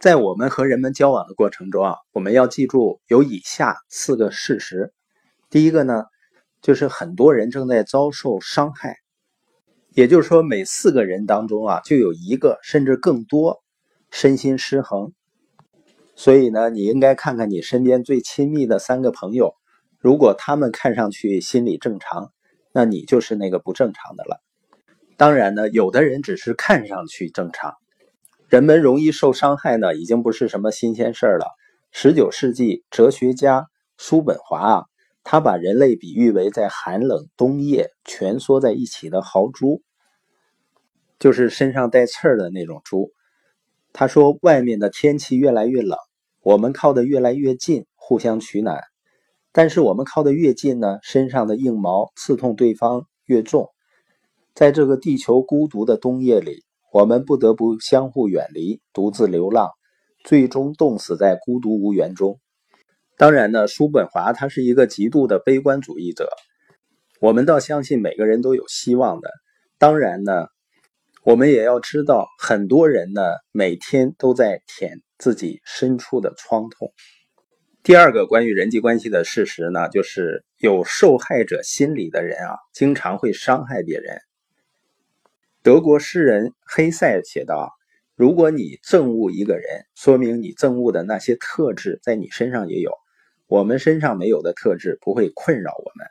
在我们和人们交往的过程中啊，我们要记住有以下四个事实。第一个呢，就是很多人正在遭受伤害，也就是说，每四个人当中啊，就有一个甚至更多身心失衡。所以呢，你应该看看你身边最亲密的三个朋友，如果他们看上去心理正常，那你就是那个不正常的了。当然呢，有的人只是看上去正常。人们容易受伤害呢，已经不是什么新鲜事儿了。十九世纪哲学家叔本华啊，他把人类比喻为在寒冷冬夜蜷缩在一起的豪猪，就是身上带刺儿的那种猪。他说，外面的天气越来越冷，我们靠得越来越近，互相取暖。但是我们靠得越近呢，身上的硬毛刺痛对方越重。在这个地球孤独的冬夜里。我们不得不相互远离，独自流浪，最终冻死在孤独无援中。当然呢，叔本华他是一个极度的悲观主义者。我们倒相信每个人都有希望的。当然呢，我们也要知道，很多人呢每天都在舔自己深处的创痛。第二个关于人际关系的事实呢，就是有受害者心理的人啊，经常会伤害别人。德国诗人黑塞写道：“如果你憎恶一个人，说明你憎恶的那些特质在你身上也有。我们身上没有的特质不会困扰我们。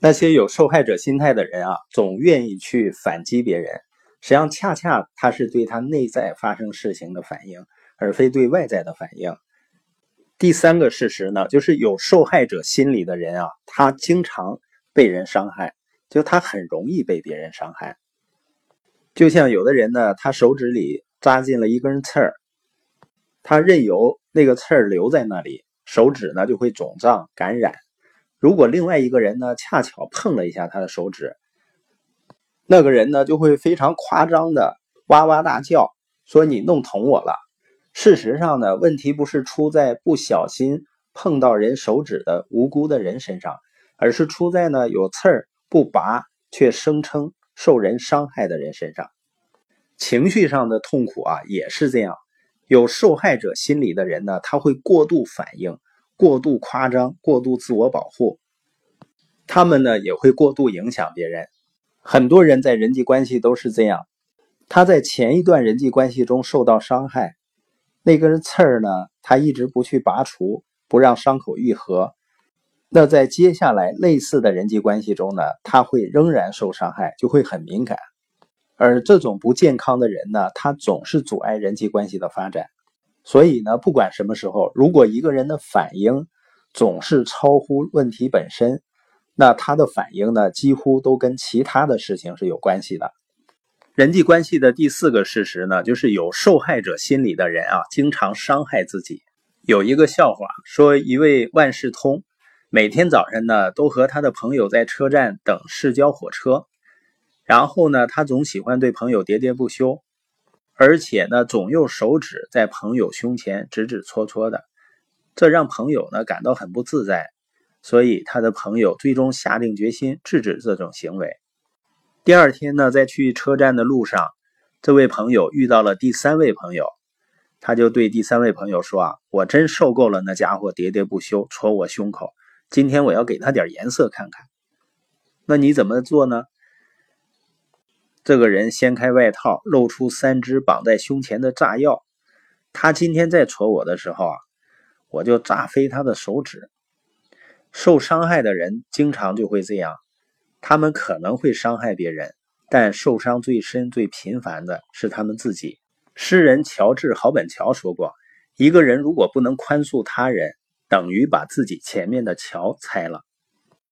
那些有受害者心态的人啊，总愿意去反击别人。实际上，恰恰他是对他内在发生事情的反应，而非对外在的反应。第三个事实呢，就是有受害者心理的人啊，他经常被人伤害，就他很容易被别人伤害。”就像有的人呢，他手指里扎进了一根刺儿，他任由那个刺儿留在那里，手指呢就会肿胀感染。如果另外一个人呢恰巧碰了一下他的手指，那个人呢就会非常夸张的哇哇大叫，说你弄疼我了。事实上呢，问题不是出在不小心碰到人手指的无辜的人身上，而是出在呢有刺儿不拔却声称。受人伤害的人身上，情绪上的痛苦啊，也是这样。有受害者心理的人呢，他会过度反应、过度夸张、过度自我保护。他们呢，也会过度影响别人。很多人在人际关系都是这样。他在前一段人际关系中受到伤害，那根刺儿呢，他一直不去拔除，不让伤口愈合。那在接下来类似的人际关系中呢，他会仍然受伤害，就会很敏感。而这种不健康的人呢，他总是阻碍人际关系的发展。所以呢，不管什么时候，如果一个人的反应总是超乎问题本身，那他的反应呢，几乎都跟其他的事情是有关系的。人际关系的第四个事实呢，就是有受害者心理的人啊，经常伤害自己。有一个笑话说，一位万事通。每天早晨呢，都和他的朋友在车站等市郊火车，然后呢，他总喜欢对朋友喋喋不休，而且呢，总用手指在朋友胸前指指戳戳的，这让朋友呢感到很不自在，所以他的朋友最终下定决心制止这种行为。第二天呢，在去车站的路上，这位朋友遇到了第三位朋友，他就对第三位朋友说：“啊，我真受够了那家伙喋喋不休戳我胸口。”今天我要给他点颜色看看，那你怎么做呢？这个人掀开外套，露出三只绑在胸前的炸药。他今天再戳我的时候啊，我就炸飞他的手指。受伤害的人经常就会这样，他们可能会伤害别人，但受伤最深、最频繁的是他们自己。诗人乔治·豪本乔说过：“一个人如果不能宽恕他人。”等于把自己前面的桥拆了。